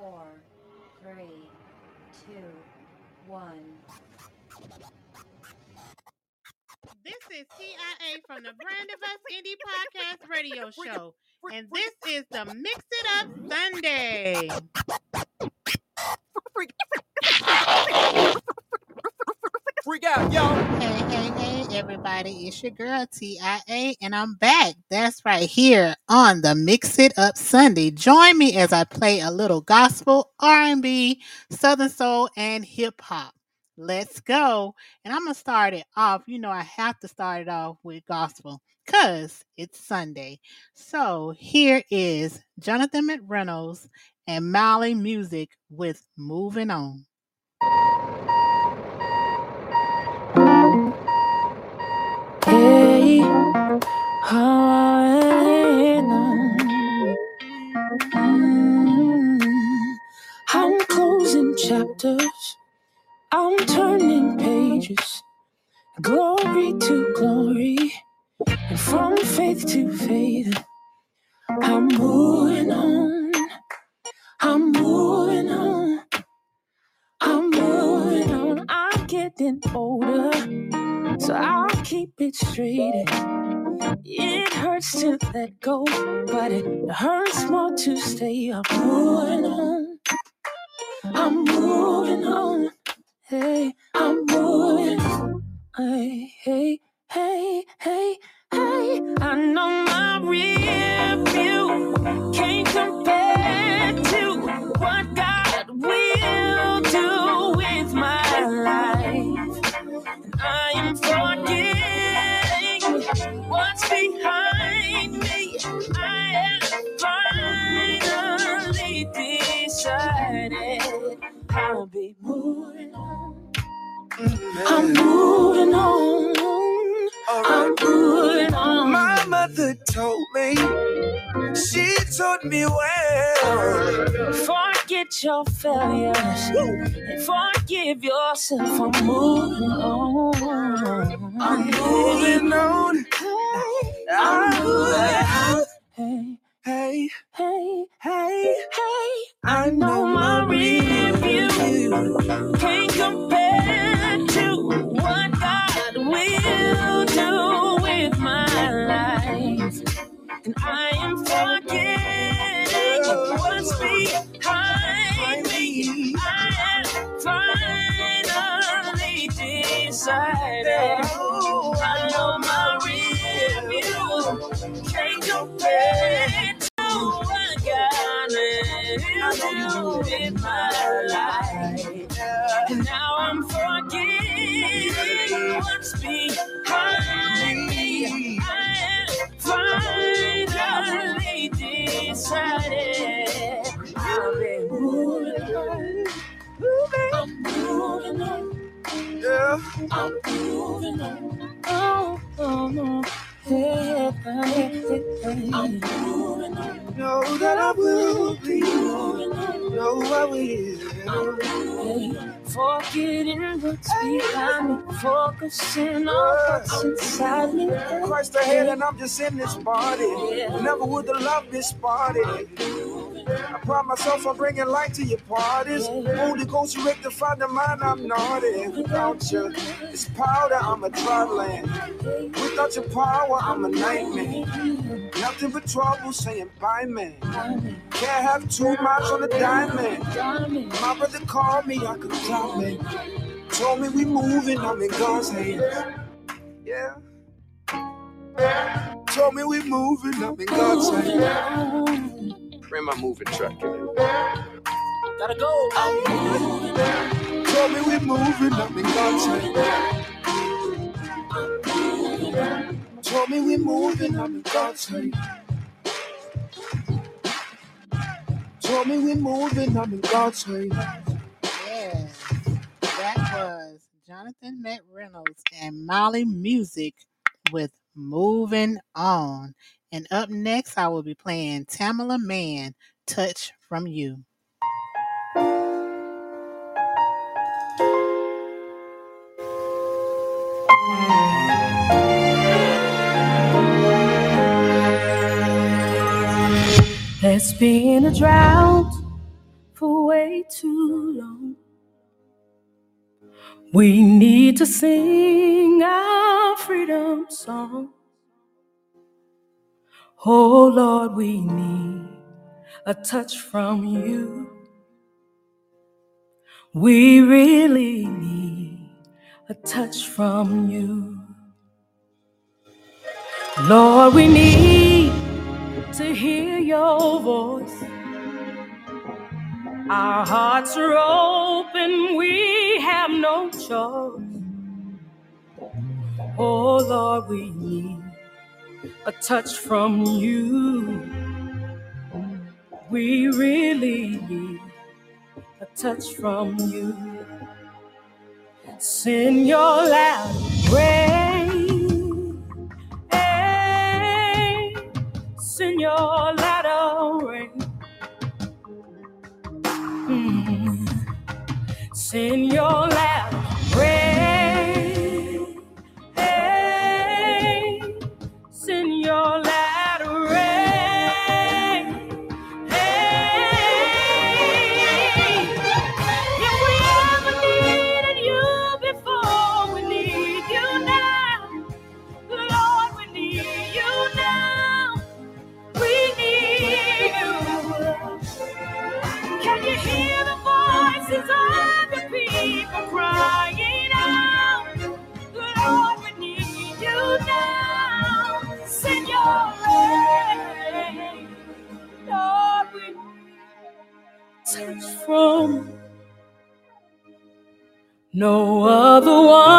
four, three, two, one. This is TIA from the Brand of Us Indie Podcast Radio Show. And this is the Mix It Up Sunday. Freak out, yo. Everybody. It's your girl, TIA, and I'm back. That's right here on the Mix It Up Sunday. Join me as I play a little gospel, R&B, Southern Soul, and hip hop. Let's go. And I'm to start it off. You know, I have to start it off with gospel because it's Sunday. So here is Jonathan McReynolds and Mali Music with Moving On. How I'm closing chapters. I'm turning pages. Glory to glory. And from faith to faith. I'm moving on. I'm moving on. I'm moving on. I'm getting older. So I'll keep it straight. It hurts to let go, but it hurts more to stay. I'm moving on. I'm moving on. Hey, I'm moving. Hey, hey, hey, hey, hey. I know my rear view can't compare to what God will do with my life. I am forgetting I'm moving on. I'm moving on. My mother told me, she taught me well. Forget your failures and forgive yourself. I'm moving on. I'm moving on. I'm moving on. Hey, Hey, hey, hey, hey. I know my review can't decided. I know my review can't compare to what God will do in my life. Now I'm forgetting what's behind me. I have finally decided be moving on. I'm moving on. Yeah. I'm moving on. Oh, oh, oh. Hey. I'm moving on. Know that I will be. Know I will. Forgetting what's behind me, focusing on what's inside me. Christ ahead and I'm just in this body. Never would have loved this body. I pride myself on bringing light to your parties. Holy Ghost, you rectify the mind, I'm naughty. Without you, it's powder, I'm a land. Without your power, I'm a nightmare. Nothing but trouble saying bye, man. Can't have too much on the diamond. My brother called me, I could drop me. Told me we moving, I'm in God's hands. Yeah. Told me we moving, I'm in God's hands. Bring my moving truck in. Gotta go. Told me we moving, I'm in God's hands. Told me we're moving, I'm in God's hands. Told me we're moving, I'm in God's hands. Yes, that was Jonathan McReynolds and Mali Music with Moving On. And up next, I will be playing Tamela Mann, Touch from You. There's been a drought for way too long. We need to sing our freedom song. Oh Lord, we need a touch from you. We really need a touch from you. Lord, we need to hear your voice. Our hearts are open, we have no choice. Oh Lord, we need a touch from you. We really need a touch from you. Send your loud rain. Send your loud rain. Mm. Send your no other one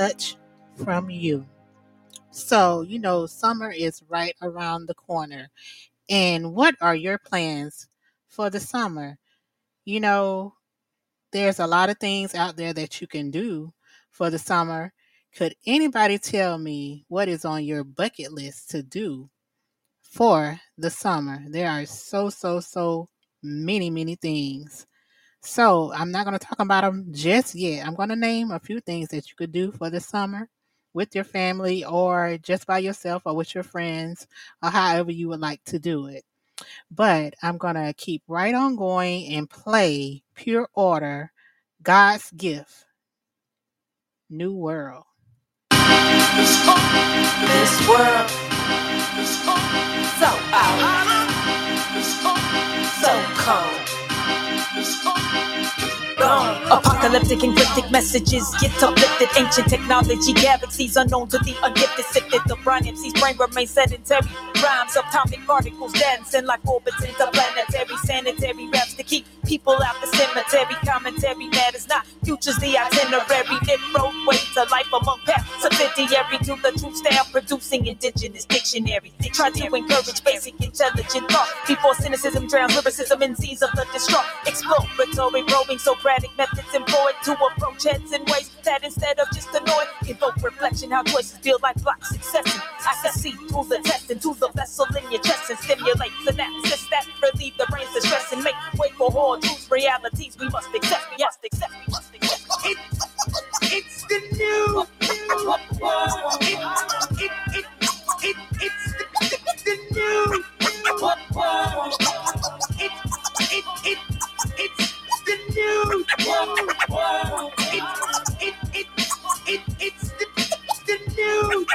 touch from you. So, you know, summer is right around the corner. And what are your plans for the summer? You know, there's a lot of things out there that you can do for the summer. Could anybody tell me what is on your bucket list to do for the summer? There are so, so, so many, many things. So I'm not going to talk about them just yet. I'm going to name a few things that you could do for the summer with your family or just by yourself or with your friends or however you would like to do it. But I'm going to keep right on going and play Pure Order, God's Gift, New World. This world so out, And cryptic messages get uplifted. Ancient technology, galaxies unknown to the ungifted. Sifted the Brian MC's brain remains sedentary. Rhymes, atomic particles dancing like orbits interplanetary. Sanitary raps to keep people out the cemetery. Commentary matters not. Future's the itinerary. It roadway to life among paths. Subsidiary to the truth style producing indigenous dictionary. Try to encourage basic intelligent thought before cynicism drowns lyricism in seas of the distraught. Exploratory probing Socratic methods employed to approach heads in ways that instead of just annoy, invoke reflection, how choices feel like block succession. I can see through the test and into the vessel in your chest and stimulate synapses that relieve the brain's distress and make way for hard truths, realities we must accept. We must accept. We must accept. It's the new. world. It, it, it, it, it's the, the new. It, it, it, it's the new. world. It, it, it, it, it's the, the new.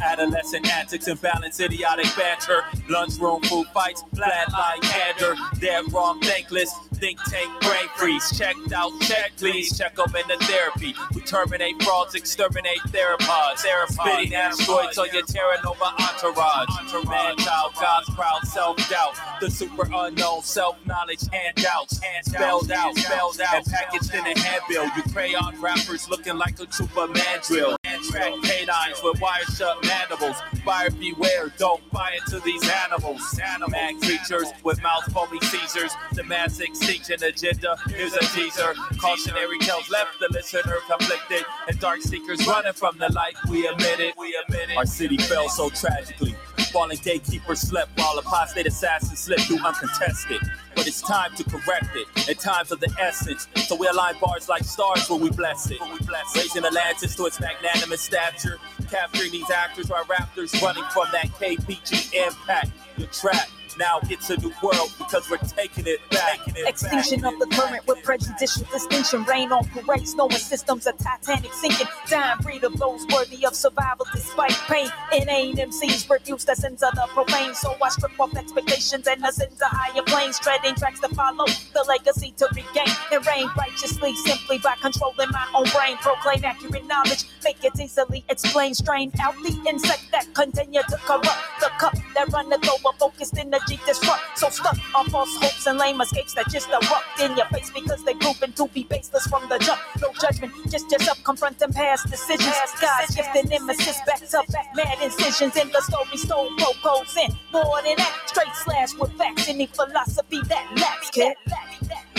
Adolescent antics and balance, idiotic banter. Lunchroom food fights, flatline candor. Dead wrong, thankless. Think tank brain freeze. Checked out, check please. Check them in the therapy. We terminate frauds, exterminate theropods. Spitting asteroids on your Terra Nova entourage. Man, child, God's proud self doubt. The super unknown self knowledge handouts. Spelled out, spelled out, and packaged in a handbill. You crayon rappers looking like a Superman drill. Track canines with wire shut mandibles. Buyer beware, don't buy into these animals. Animal creatures with mouth foamy seizures. The mass extinction agenda. Here's a teaser. Cautionary tales left the listener conflicted. And dark seekers running from the light. We admit it. We admit it. Our city fell so tragically. Fallen gatekeepers slept while apostate assassins slipped through uncontested. It's time to correct it in times of the essence. So we align bars like stars when we bless it. when we bless it. Raising Atlantis to its magnanimous stature. Capturing these actors while raptors running from that KPG impact. You're trapped. Now it's a new world because we're taking it back. Extinction of the current with prejudicial distinction. Rain on parades, knowing systems of Titanic sinking. Dying breed of those worthy of survival despite pain. Inane MCs refuse to censor the profane. So I strip off expectations and ascend to higher planes. Treading tracks to follow, the legacy to regain. And reign righteously simply by controlling my own brain. Proclaim accurate knowledge, make it easily explained. Strain out the insect that continue to corrupt the cup that runneth over focused energy disrupt. So stuck on false hopes and lame escapes that just erupt in your face because they proven to be baseless from the jump. No judgment, just yourself confronting past decisions. God's gifted nemesis back to back, mad incisions in the story stole vocals in. More than that, straight slash with facts. Any philosophy that lacks, kid.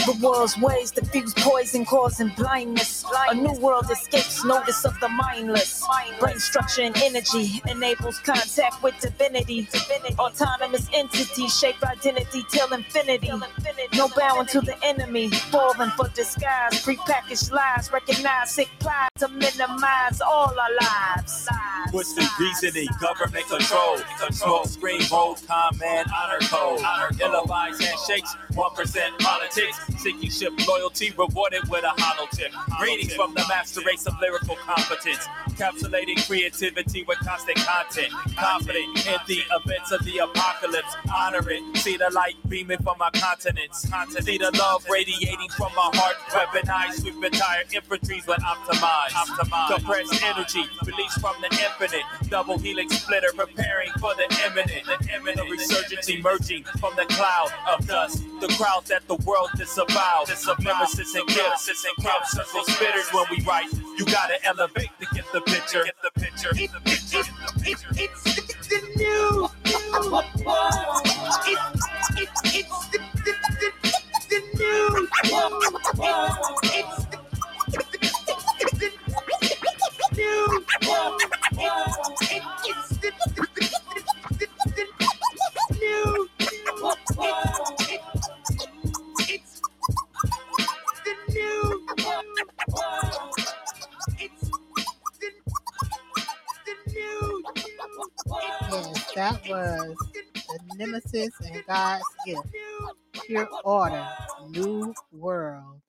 The world's ways diffuse poison, causing blindness. A new world escapes notice of the mindless. Brain structure and energy enables contact with divinity. Autonomous shape identity till infinity. No bowing to the enemy, falling for disguise. Prepackaged lies, recognize sick pride to minimize all our lives. What's the reasoning? Government control. Smoke screen, hold, command, honor code. Ill-advised handshakes, 1% politics. Seeking ship loyalty, rewarded with a hollow tip. Greetings from the master race of lyrical competence. Encapsulating creativity with constant content. Confident in the events of the apocalypse. Honor it. See the light beaming from my continents. See the love radiating from my heart. Weaponized, sweep entire infantries when optimized. Compressed energy, released from the infinite. Double helix splitter, preparing for the imminent. The imminent resurgence emerging from the cloud of dust. The crowd that the world disavows. Nemesis and gifts and crowd circle spitters when we write. You gotta elevate to get the picture. Get the picture. It, it, it, it, it's the, the new. It, it, it's the, the, the, the new. It, it's Yes, that was the Nemesis and God's gift. Pure order, new world.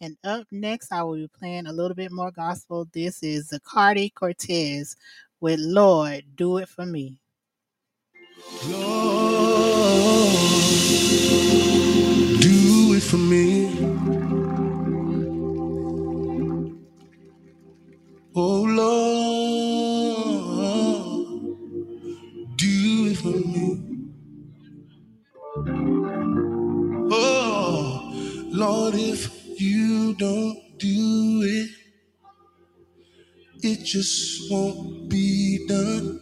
And up next, I will be playing a little bit more gospel. This is Zacardi Cortez with Lord, Do It For Me. Lord, do it for me. Oh Lord, do it for me. Oh Lord, if you don't do it, it just won't be done.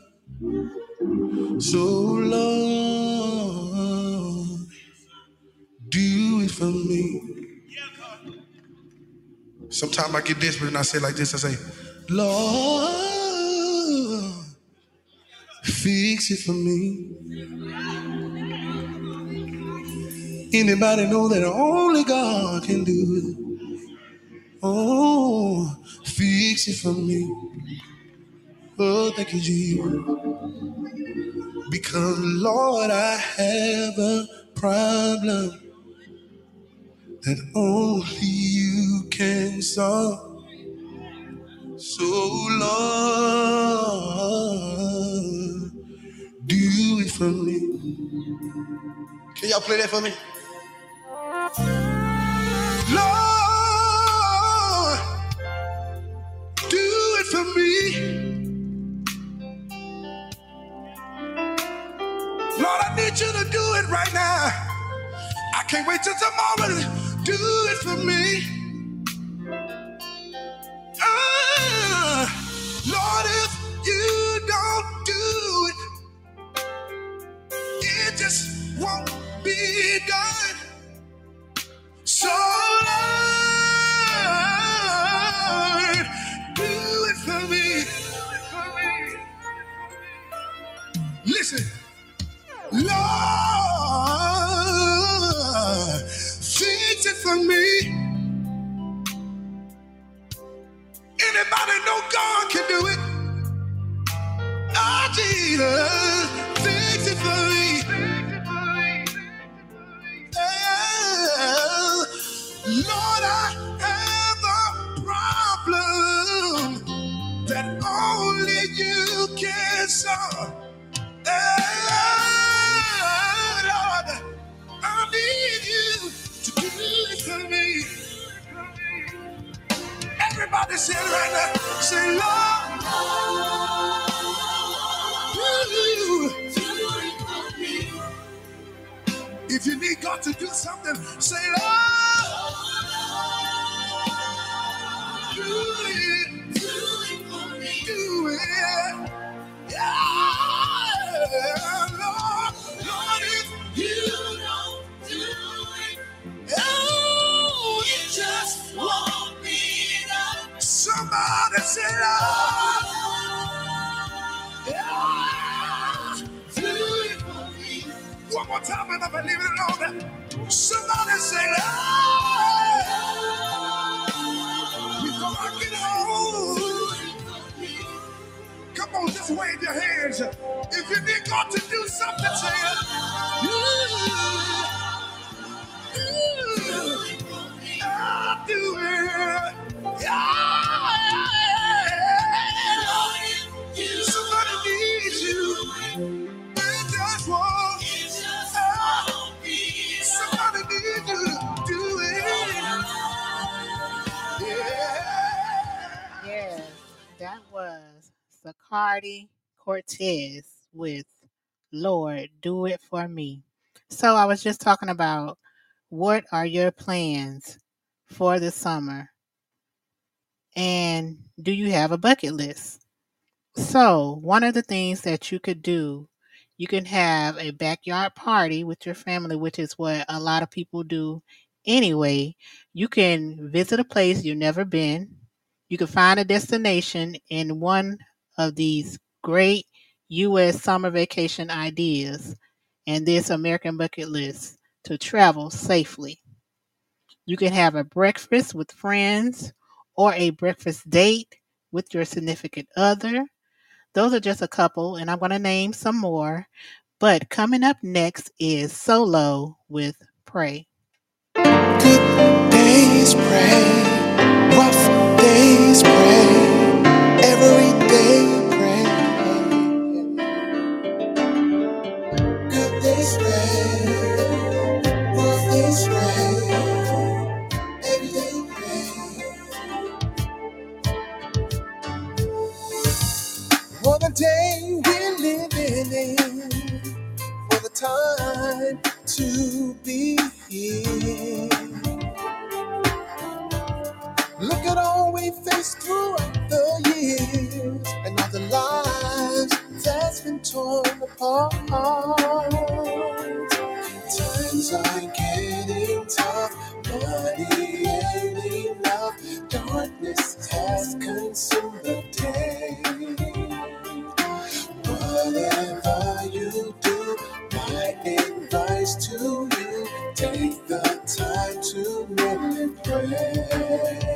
So Lord, do it for me. Sometimes I get desperate and I say like this. I say, Lord, fix it for me. Anybody know that only God can do it? Oh, fix it for me. Oh, thank you, Jesus. Because, Lord, I have a problem that only you can solve. So, Lord, do it for me. Can y'all play that for me? Lord, Need you to do it right now. I can't wait till tomorrow. Do it for me. Ah, Lord, if you don't do it, it just won't be done. So, Lord, do it for me. Listen, Lord, fix it for me. Anybody know God can do it? Ah, Jesus, fix it for me. Yeah. Lord, I have a problem that only you can solve. Yeah, Cortez with Lord, Do It For Me. So I was just talking about what are your plans for the summer? And do you have a bucket list? So, one of the things that you could do, you can have a backyard party with your family, which is what a lot of people do anyway. You can visit a place you've never been. You can find a destination in one of these great U.S. summer vacation ideas and this American bucket list to travel safely. You can have a breakfast with friends or a breakfast date with your significant other. Those are just a couple, and I'm going to name some more. But coming up next is Solo with Pray. Good days pray, rough days pray, every day time to be here. Look at all we faced throughout the years and all the lives that's been torn apart. Times are getting tough, money ain't enough, darkness has consumed the day. Whatever you do advice to you. Take the time to really pray.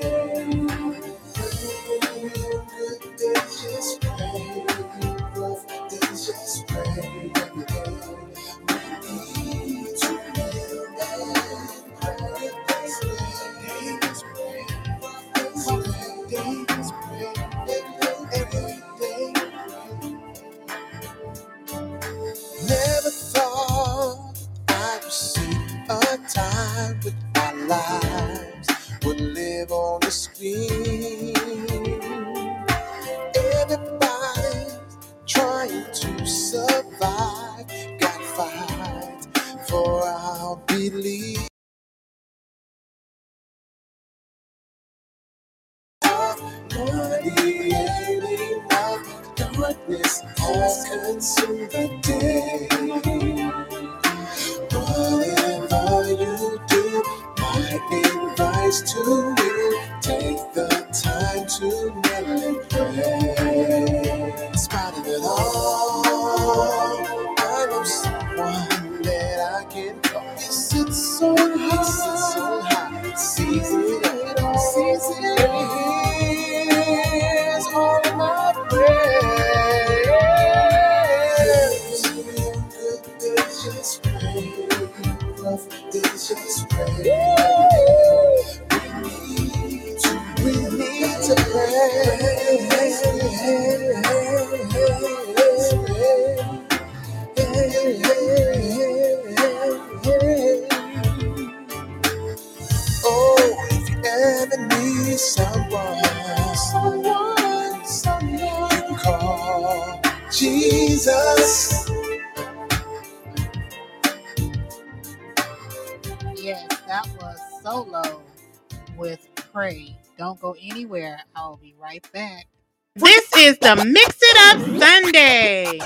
The Mix It Up Sunday.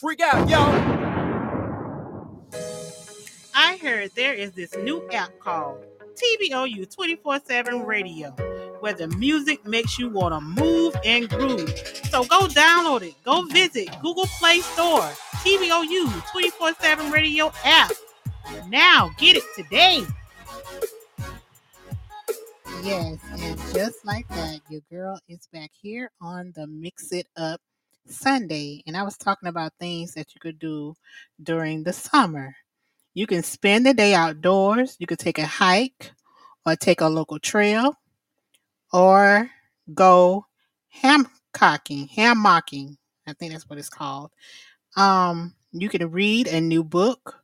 Freak out, yo. I heard there is this new app called TBOU 24 7 Radio where the music makes you want to move and groove. So go download it. Go visit Google Play Store, TBOU 24 7 Radio app. Now get it today. Yes, and just like that, your girl is back here on the Mix It Up Sunday. And I was talking about things that you could do during the summer. You can spend the day outdoors. You could take a hike or take a local trail or go hamcocking, hammocking. I think that's what it's called. Um, you can read a new book.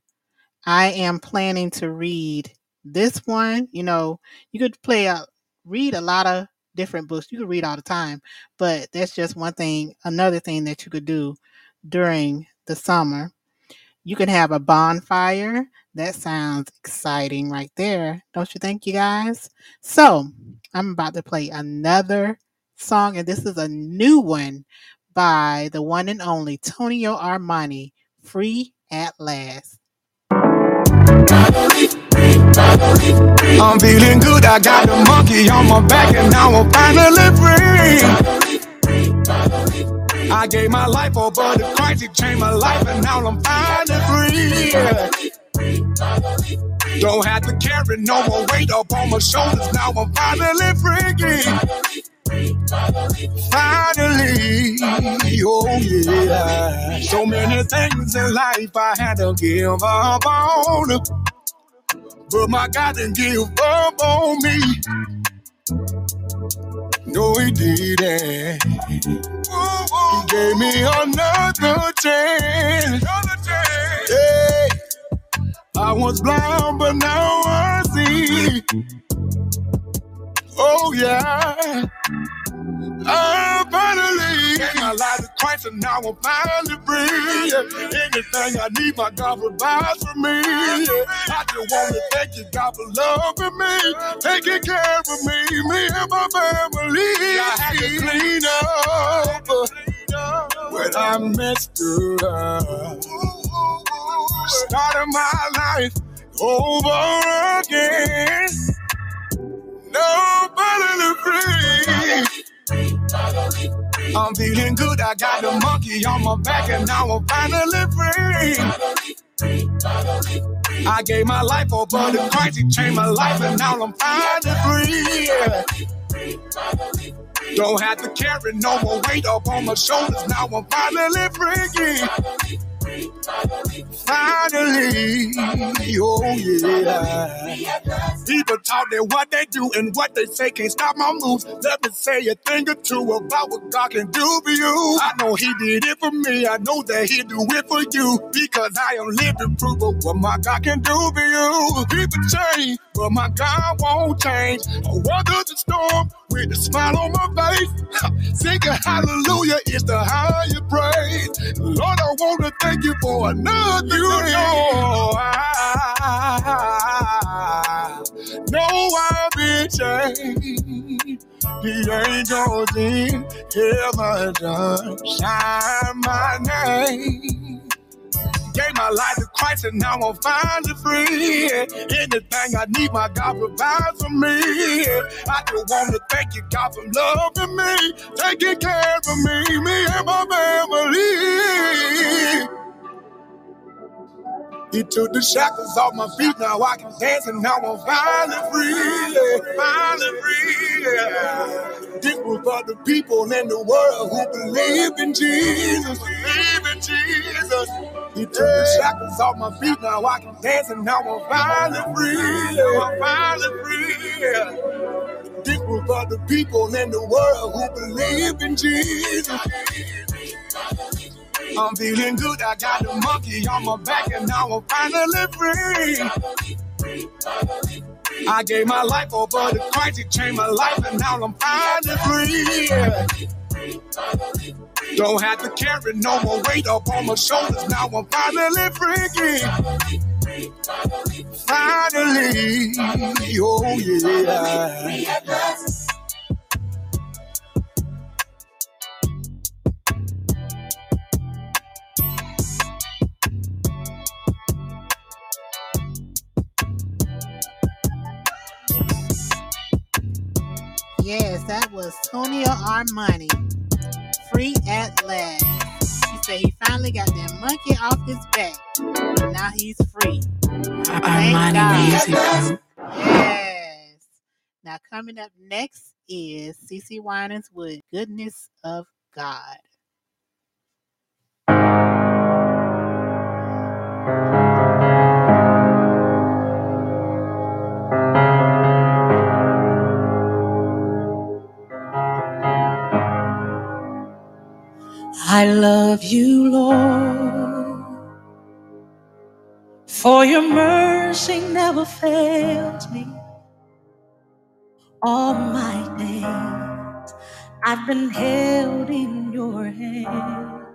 I am planning to read this one. You know, you could play a read a lot of different books. You could read all the time, but that's just one thing. Another thing that you could do during the summer. You can have a bonfire. That sounds exciting right there. Don't you think, you guys? So, I'm about to play another song, and this is a new one by the one and only Tonio Armani, Free at Last. I'm feeling good. I got the monkey on my back, and now I'm finally free. I gave my life over to Christ. He changed my life, and now I'm finally free. Don't have to carry no more weight up on my shoulders. Now I'm finally free. Finally, oh yeah. So many things in life I had to give up on. But my God didn't give up on me. No, he didn't. He gave me another chance. Another chance. Hey, I was blind, but now I see. Oh yeah. I finally gave my to Christ and now I'm finally free. Anything I need, my God provides for me. I just want to thank you, God, for loving me, taking care of me, me and my family. I had to clean up when I messed up. Started my life over again. Nobody to free. I'm feeling good. I got the monkey on my back, and now I'm finally free. I gave my life over to Christ. He changed my life, and now I'm finally free. Don't have to carry no more weight up on my shoulders. Now I'm finally free. Finally, oh yeah. People talk that what they do and what they say can't stop my moves. Let me say a thing or two about what God can do for you. I know He did it for me. I know that He'll do it for you because I am living proof of what my God can do for you. People change, but my God won't change. I weather the storm with a smile on my face. Singing hallelujah is the higher praise. Lord, I want to thank you for another you know I know I've been changed. The angels in heaven shine my name. Gave my life to Christ and now I'm finally free. Anything I need, my God provides for me. I just want to thank you, God, for loving me, taking care of me, me and my family. He took the shackles off my feet, now I can dance and now I'm finally free, finally free. This was for the people in the world who believe in Jesus, believe in Jesus. He took the shackles off my feet, now I can dance and now I'm finally free, I'm finally free. This was for the people in the world who believe in Jesus. I'm feeling good. I got the monkey on my back, and now I'm finally free. I gave my life over to Christ. He changed my life, and now I'm finally free. Don't have to carry no more weight up on my shoulders. Now I'm finally free. Finally, oh yeah. Yes, that was Tonio Armani. Free at last. He said he finally got that monkey off his back. Now he's free. Armani Music. Yes. Now coming up next is CeCe Winans with Goodness of God. I love you, Lord, for your mercy never fails me. All my days I've been held in your hand.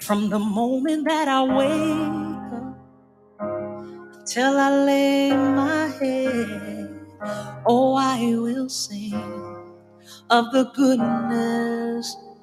From the moment that I wake up till I lay my head, oh, I will sing of the goodness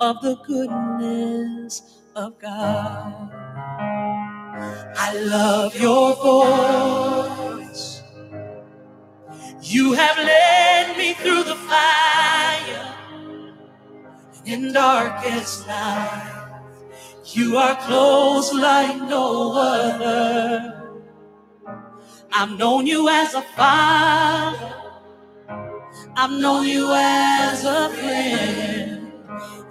of the goodness of God. I love your voice. You have led me through the fire in darkest night. You are close like no other. I've known you as a father. I've known you as a friend.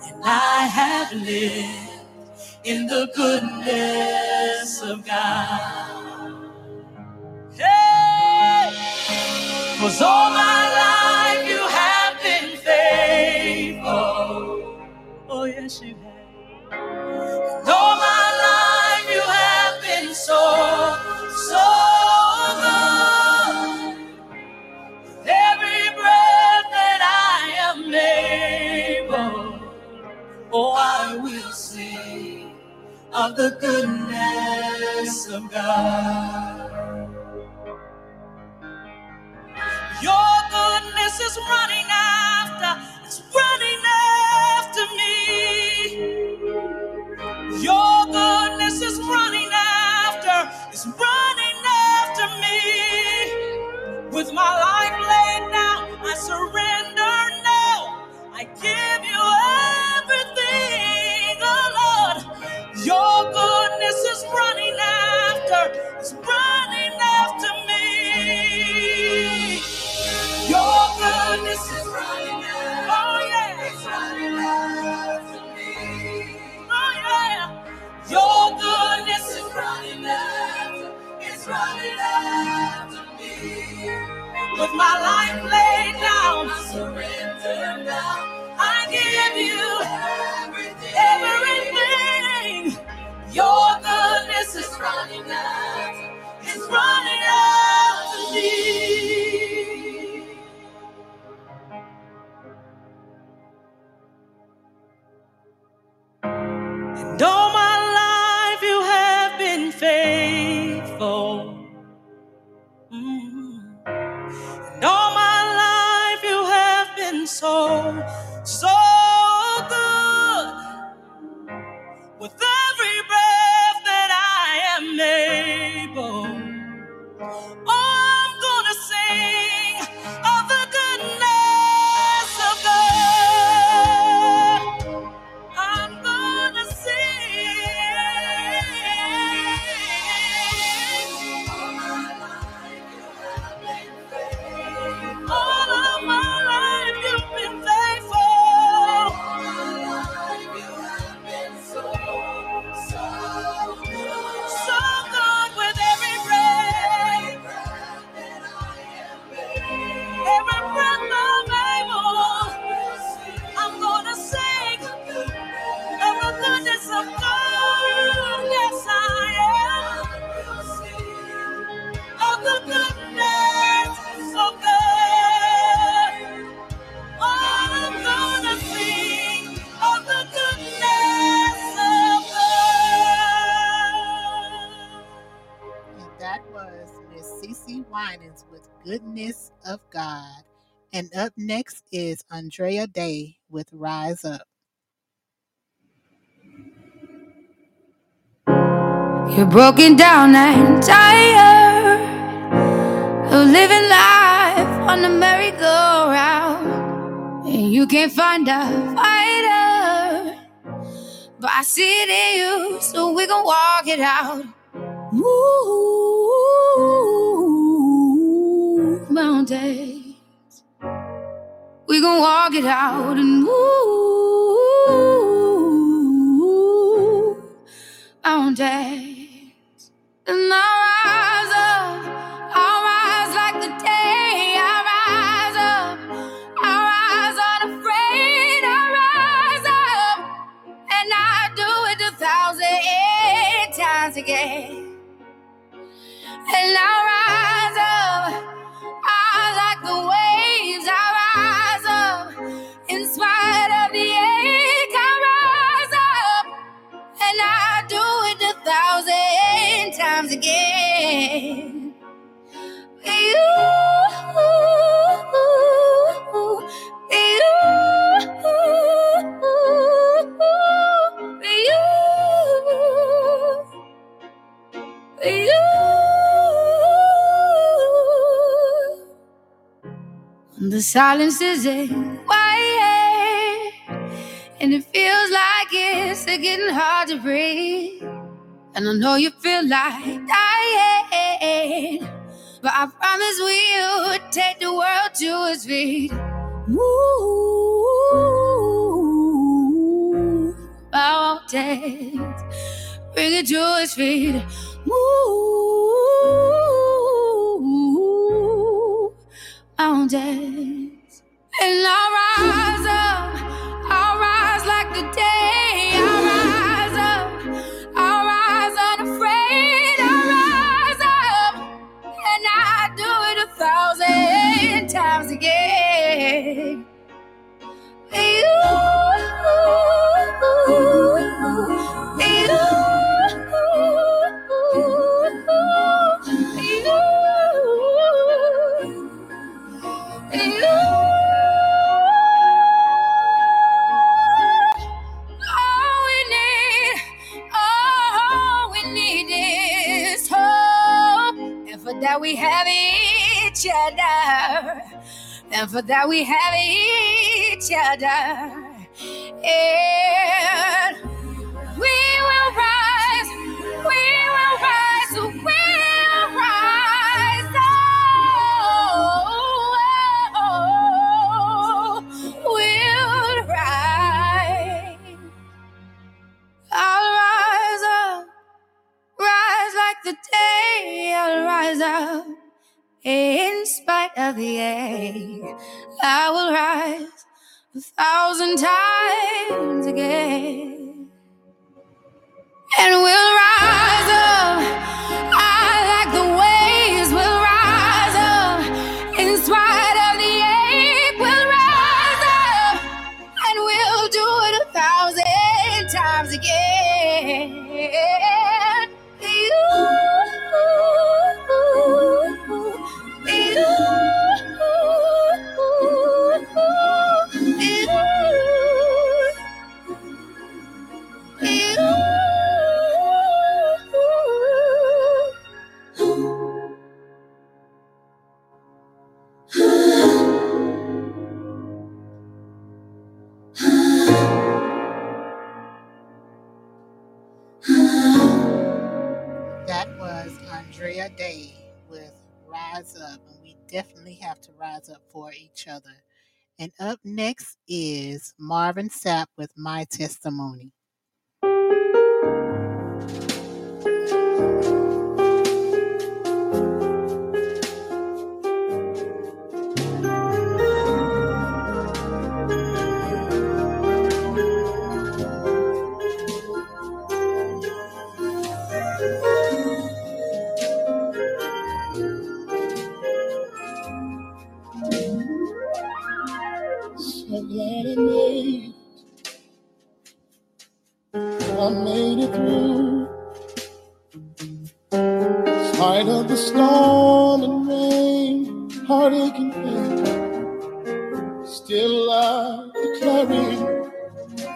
And I have lived in the goodness of God. Hey! Cause all my life you have been faithful. Oh, yes, you have. Of the goodness of God. Your goodness is running after, With my life laid down, I surrender now. I give you everything. Your goodness is running out. it's running after me. And up next is Andra Day with Rise Up. You're broken down and tired of living life on the merry-go-round. And you can't find a fighter, but I see it in you, so we gon' walk it out. Move mountains, we gon' walk it out and move mountains. And I rise up, I rise like the day. I rise up, I rise unafraid. I rise up, and I do it a thousand times again. And I rise silence is a quiet, and it feels like it's getting hard to breathe. And I know you feel like dying, but I promise we'll take the world to its feet. Move mountains, bring it to its feet. Move mountains, and I rise up. I'll rise like the day. Other. And for that we have each other. And up for each other. And up next is Marvin Sapp with My Testimony. I made it. I made it through. Spite of the storm and rain, heartache and pain. Still I declare it.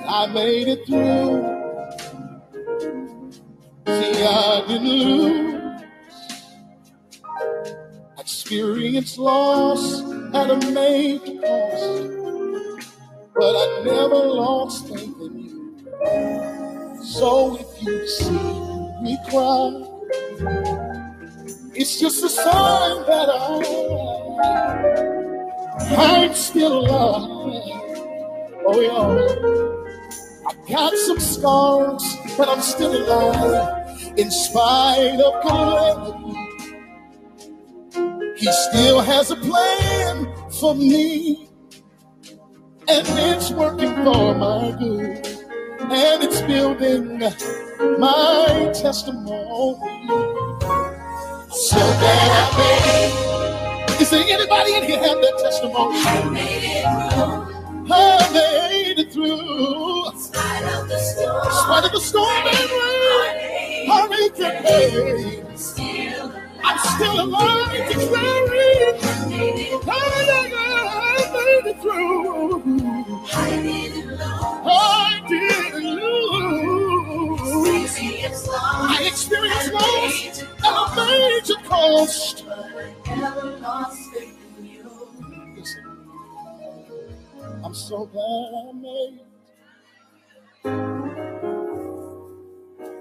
I made it through. See, I didn't lose. Experience loss at a cost. I never lost faith in you. So if you see me cry, it's just a sign that I, I'm still alive. Oh yeah, I got some scars, but I'm still alive. In spite of calamity, He still has a plan for me. And it's working for my good, and it's building my testimony. So that I made. Is there anybody in here have that testimony? I made it through. I made it through. In spite of the storm, in spite of the storm and rain, heartache and pain. Still I'm still alive, declaring. Made I made it through. I didn't lose. I experienced loss at a major cost. I'm so glad I made it.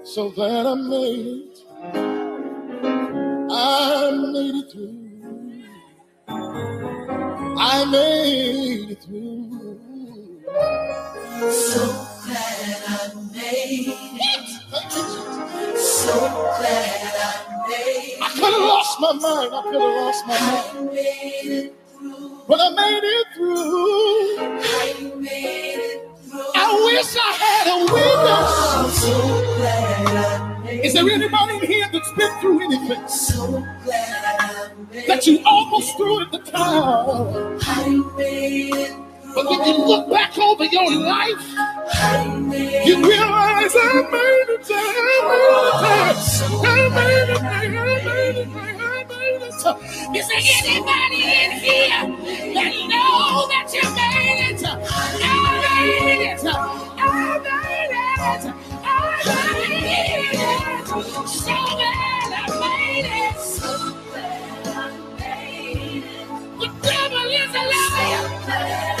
So glad I made it. I made it through. I made it through. So glad I made it. So glad I made it. I could have lost my mind. I could have lost my mind. I made it through. But I made it through. I made it through. I wish I had a witness. Oh, so glad I made it. Is there anybody in here that's been through anything? So glad I made That you almost threw in the towel. I made it but when you look back over your life, you realize I made it. I made it. I made it. I made it. I made it. Is there anybody in here that know that you made it? I made it. I made it. I made it. So glad I made it. The devil is a liar.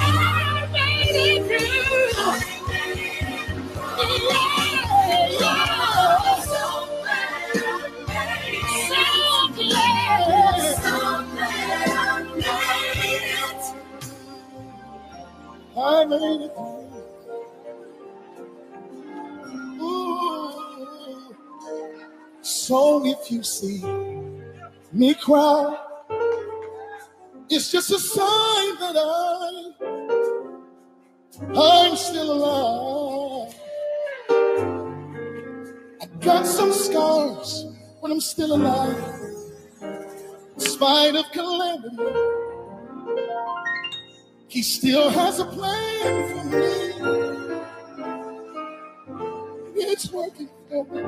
I made. Ooh. So if you see me cry, it's just a sign that I, I'm still alive. I got some scars, but I'm still alive. In spite of calamity, He still has a plan for me. It's working for me.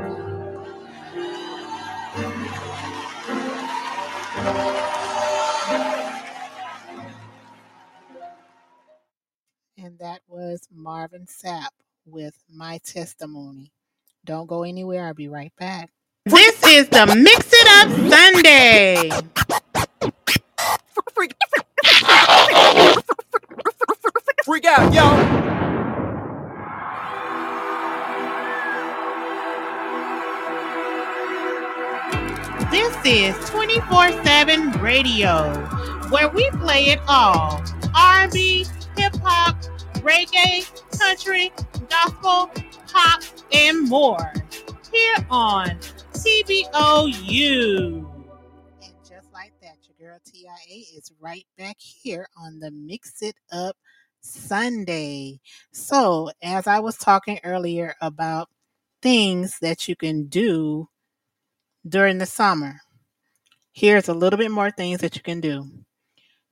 And that was Marvin Sapp with My Testimony. Don't go anywhere. I'll be right back. This is the Mix It Up Sunday. Out, yo. This is 24 7 radio, where we play it all R&B, hip hop, reggae, country, gospel, pop, and more. Here on TBOU. And just like that, your girl TIA is right back here on the Mix It Up Sunday. So, as I was talking earlier about things that you can do during the summer, here's a little bit more things that you can do.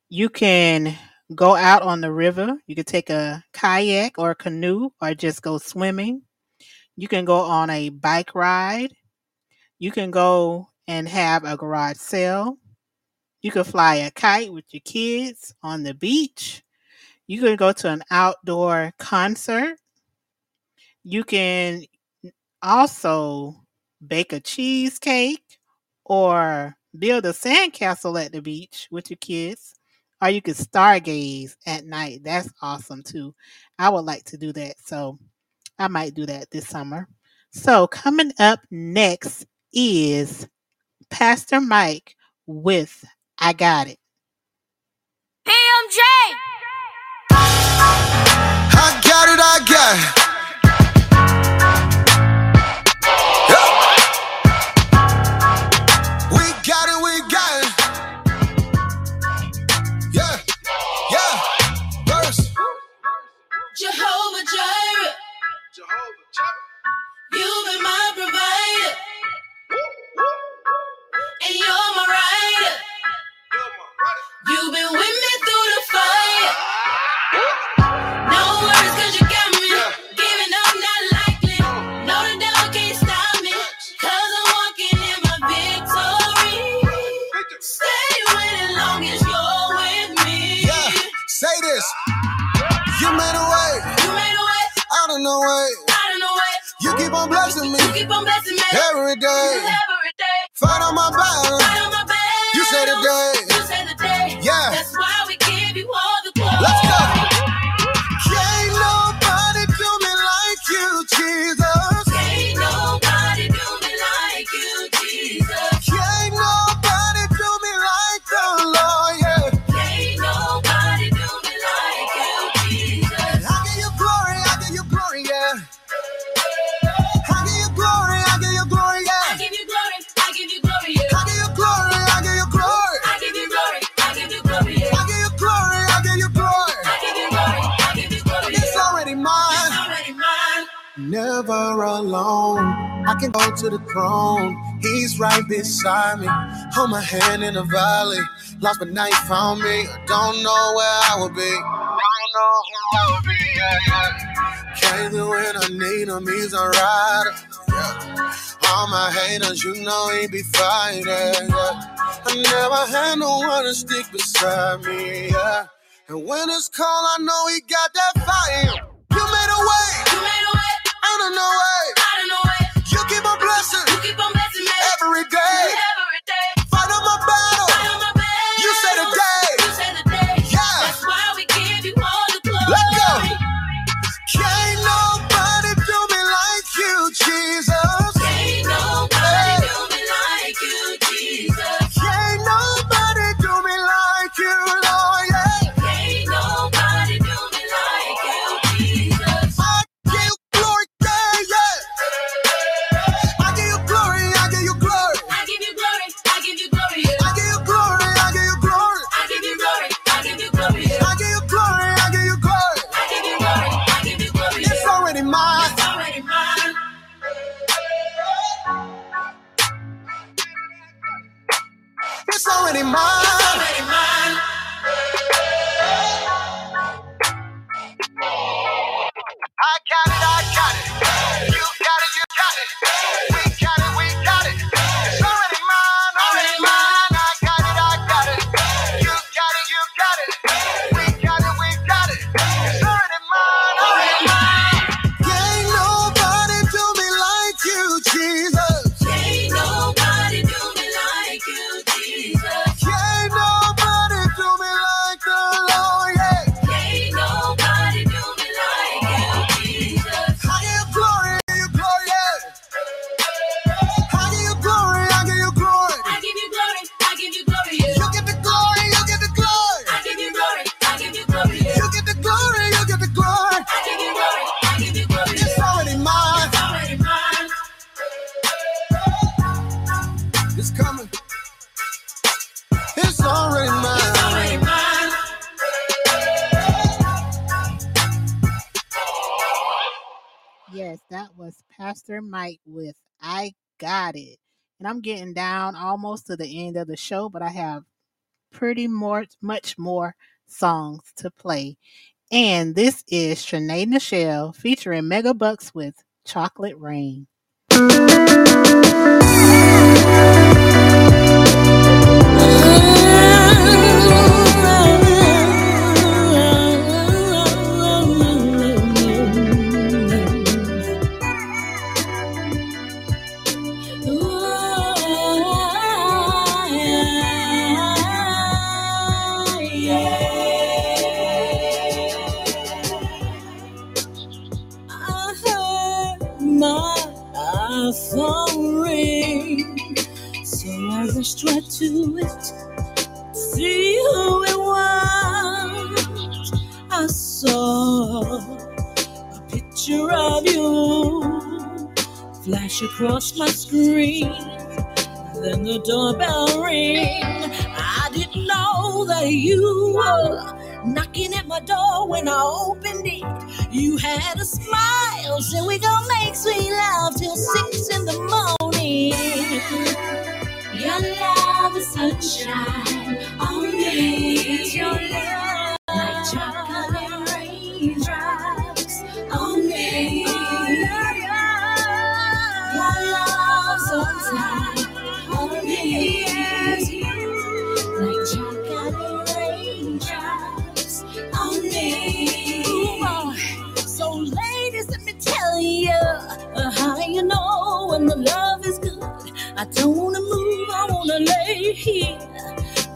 You can go out on the river. You can take a kayak or a canoe or just go swimming. You can go on a bike ride. You can go and have a garage sale. You can fly a kite with your kids on the beach. You can go to an outdoor concert. You can also bake a cheesecake or build a sandcastle at the beach with your kids. Or you can stargaze at night. That's awesome too. I would like to do that. So I might do that this summer. So coming up next is Pastor Mike with I Got It. PMJ. Got it, I got. Yeah. We got it, we got it. Yeah, yeah. Verse. Jehovah Jireh. Jehovah Jireh. You've been my provider. And you're my rider. You've been with me through way out of no way. out of the way. You keep on blessing me You keep on blessing me every day. every day. Fight on my battle. Fight on my battles. You say the never alone. I can go to the throne. He's right beside me. Hold my hand in the valley. Lost but now you found me. I don't know where I would be. I Don't know who I would be. Yeah, yeah. Came through when I need him. He's a rider. Yeah. All my haters, you know he be fighting. Yeah. I never had no one to stick beside me. Yeah. And when it's cold, I know he got that fire. You made a way. You made a way out no way. money, my night with I Got It. And I'm getting down almost to the end of the show, but I have pretty more, much more songs to play. And this is Sinead Nichelle featuring Mega Bucks with Chocolate Rain. we to it, see who it was. I saw a picture of you flash across my screen. Then the doorbell rang. I didn't know that you were knocking at my door when I opened it. You had a smile, said we gonna make sweet love till six in the morning. Your love is sunshine on me. It's your love. here.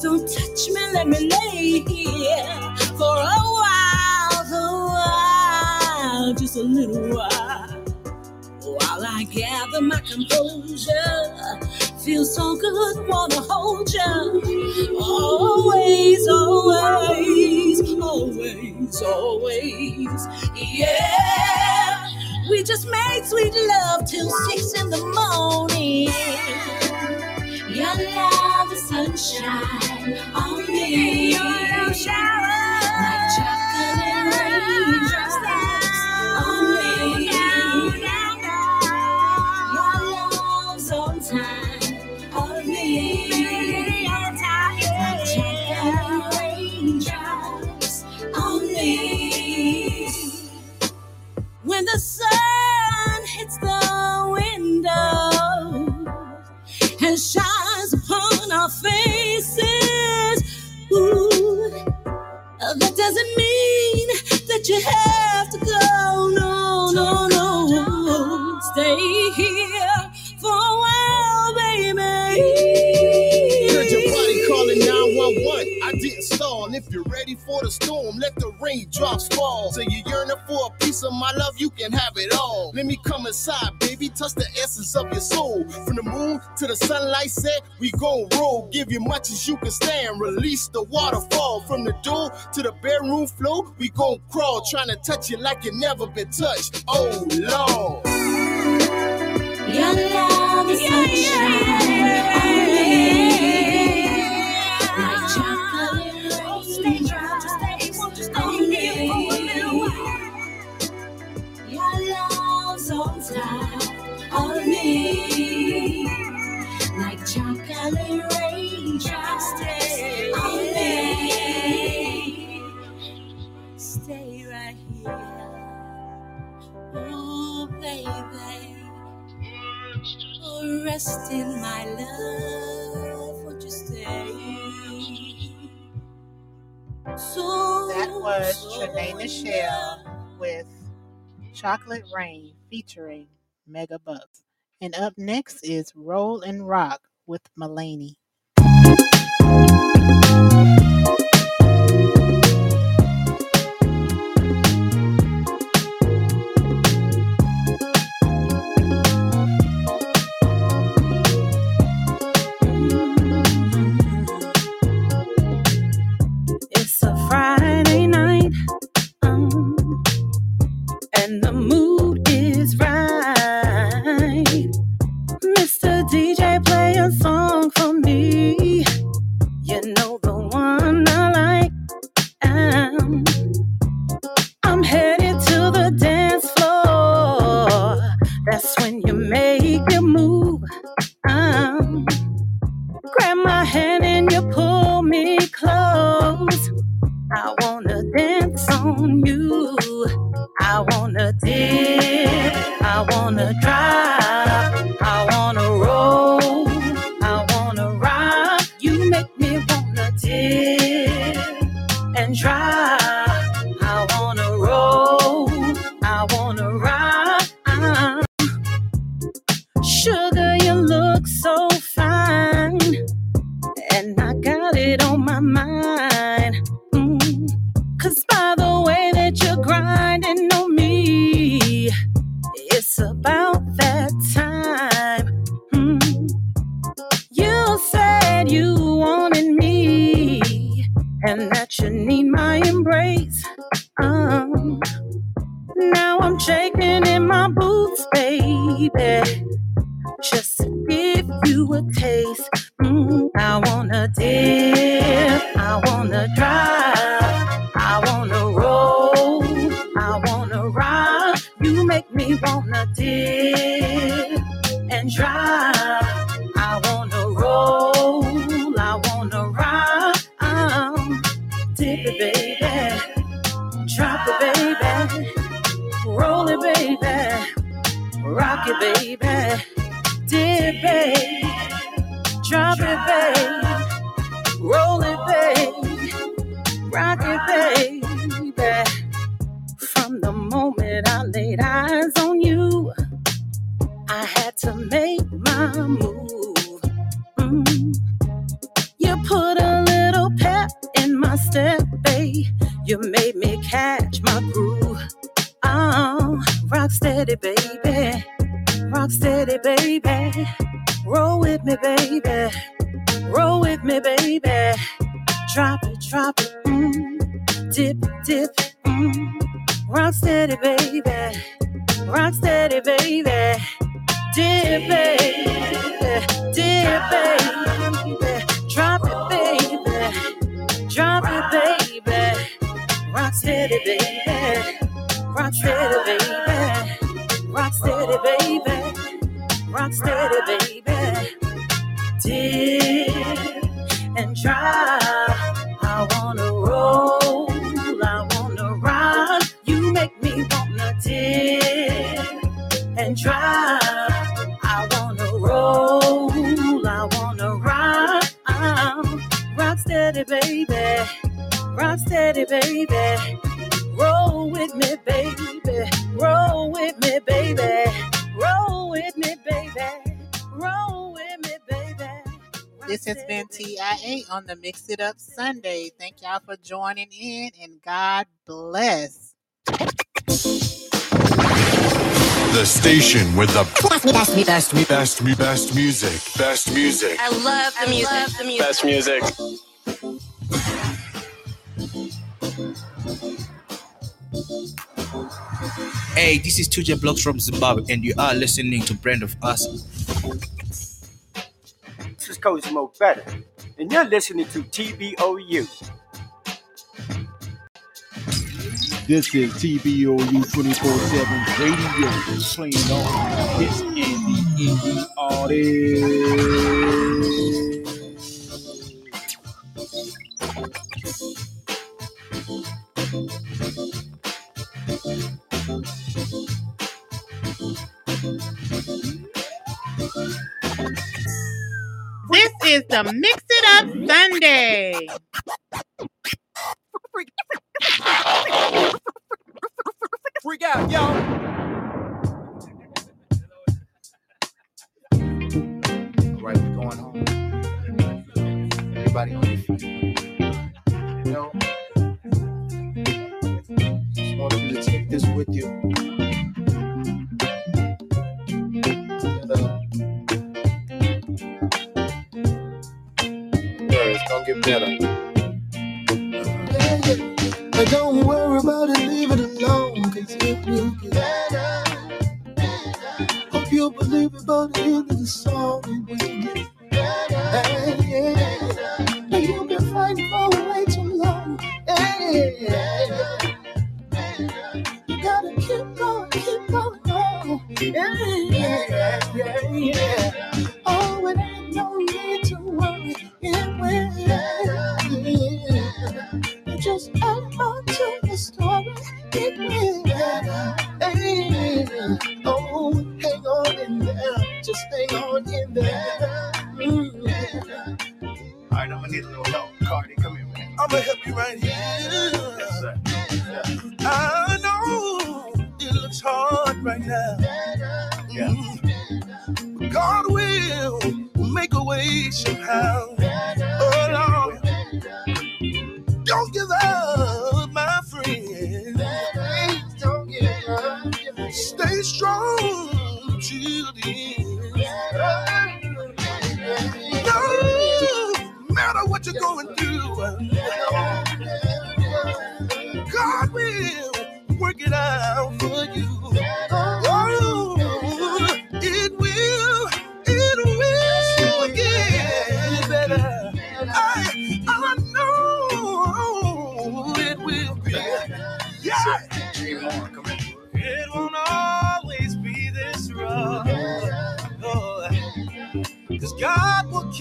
Don't touch me, let me lay here for a while, a while, just a little while. While I gather my composure, feels so good, wanna hold you. Always, always, always, always, yeah. We just made sweet love till six in the morning. Your love is sunshine on me. Your love showers like chocolate raindrops. that doesn't mean that you have If you're ready for the storm, let the raindrops fall. So you're yearning for a piece of my love, you can have it all. Let me come inside, baby, touch the essence of your soul. From the moon to the sunlight set, we gon' roll. Give you much as you can stand. Release the waterfall from the door to the bedroom floor. We gon' crawl, trying to touch you like you never been touched. Oh Lord. Your love is sunshine on me. Rest in my love. Won't you stay? So That was so Trinae Michelle with Chocolate Rain featuring Mega Bucks. And up next is Roll and Rock with Mulaney. Eyes on you, I had to make my move. Mm. You put a little pep in my step, babe. You made me catch my groove. Oh, rock steady, baby. Rock steady, baby. Roll with me, baby. Roll with me, baby. Drop it, drop it. Mm. Dip, dip. Mm. Rock steady, baby. Rock steady, baby. Dip, baby. Dip, baby. Drop it, baby. Drop it, baby. Rock steady, baby. Rock steady, baby. Rock steady, baby. Rock steady, baby. Dip and drop. I wanna roll. and drive. I wanna roll, I wanna rock, rock steady, baby, rock steady, baby. Roll with me, baby, roll with me, baby, roll with me, baby, roll with me, baby. This has been TIA on the Mix It Up Sunday. Thank y'all for joining in and God bless. The station with the best, best, best, best, best music. Best music. I love the I music. Love the music. Best music. Hey, this is Tuja Blocks from Zimbabwe, and you are listening to Brand of Us. This is Cosmo Better, and you're listening to TBOU this is TBOU 24 7 radio playing on. It's and indie. This is the Mix It Up Sunday. out, y'all. better. Yeah. Mm-hmm. God will make a way somehow. Oh Lord, don't give up, my friend. Stay strong.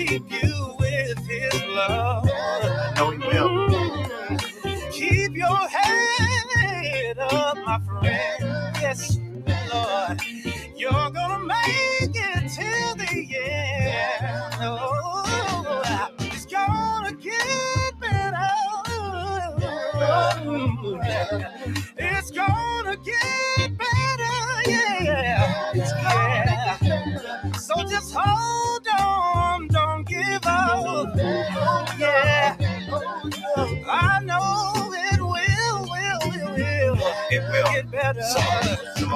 keep you with his love.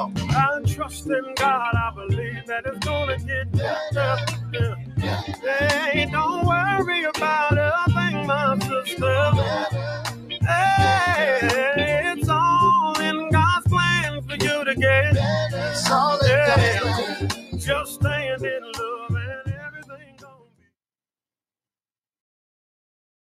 I trust in God, I've